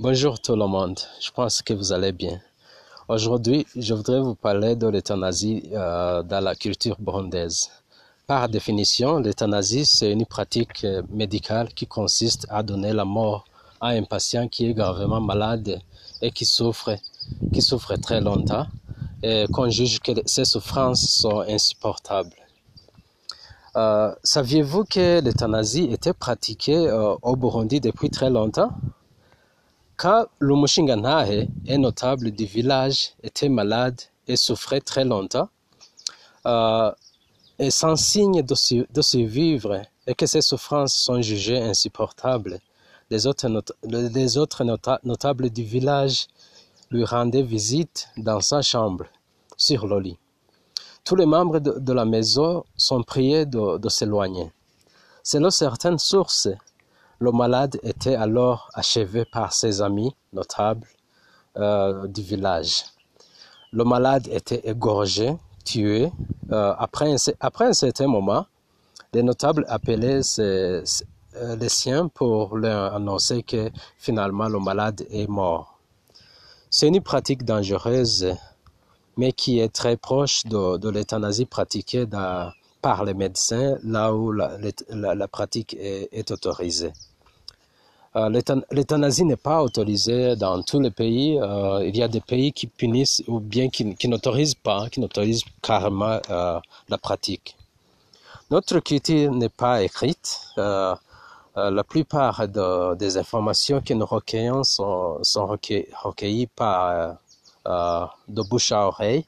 Bonjour tout le monde, je pense que vous allez bien. Aujourd'hui, je voudrais vous parler de l'euthanasie euh, dans la culture burundaise. Par définition, l'euthanasie, c'est une pratique euh, médicale qui consiste à donner la mort à un patient qui est gravement malade et qui souffre, très longtemps et qu'on juge que ses souffrances sont insupportables. Euh, saviez-vous que l'euthanasie était pratiquée au Burundi depuis très longtemps? Quand le Mushingantahe, un notable du village, était malade et souffrait très longtemps, euh, et sans signe de, de survivre, et que ses souffrances sont jugées insupportables, les autres, not- les autres nota- notables du village lui rendaient visite dans sa chambre, sur le lit. Tous les membres de, de la maison sont priés de, de s'éloigner. Selon certaines sources, le malade était alors achevé par ses amis notables euh, du village. Le malade était égorgé, tué. Euh, après, un, certain moment, les notables appelaient euh, les siens pour leur annoncer que finalement le malade est mort. C'est une pratique dangereuse mais qui est très proche de, de l'euthanasie pratiquée dans- par les médecins, là où la, pratique est, autorisée. Euh, l'euthan- L'euthanasie n'est pas autorisée dans tous les pays. Euh, il y a des pays qui punissent ou bien qui, n'autorisent pas, qui n'autorisent carrément euh, la pratique. Notre culture n'est pas écrite. Euh, la plupart de- des informations que nous recueillons sont, sont recueillies, par de bouche à oreille.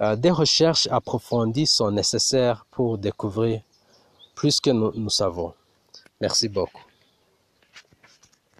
Euh, des recherches approfondies sont nécessaires pour découvrir plus que nous, nous savons. Merci beaucoup.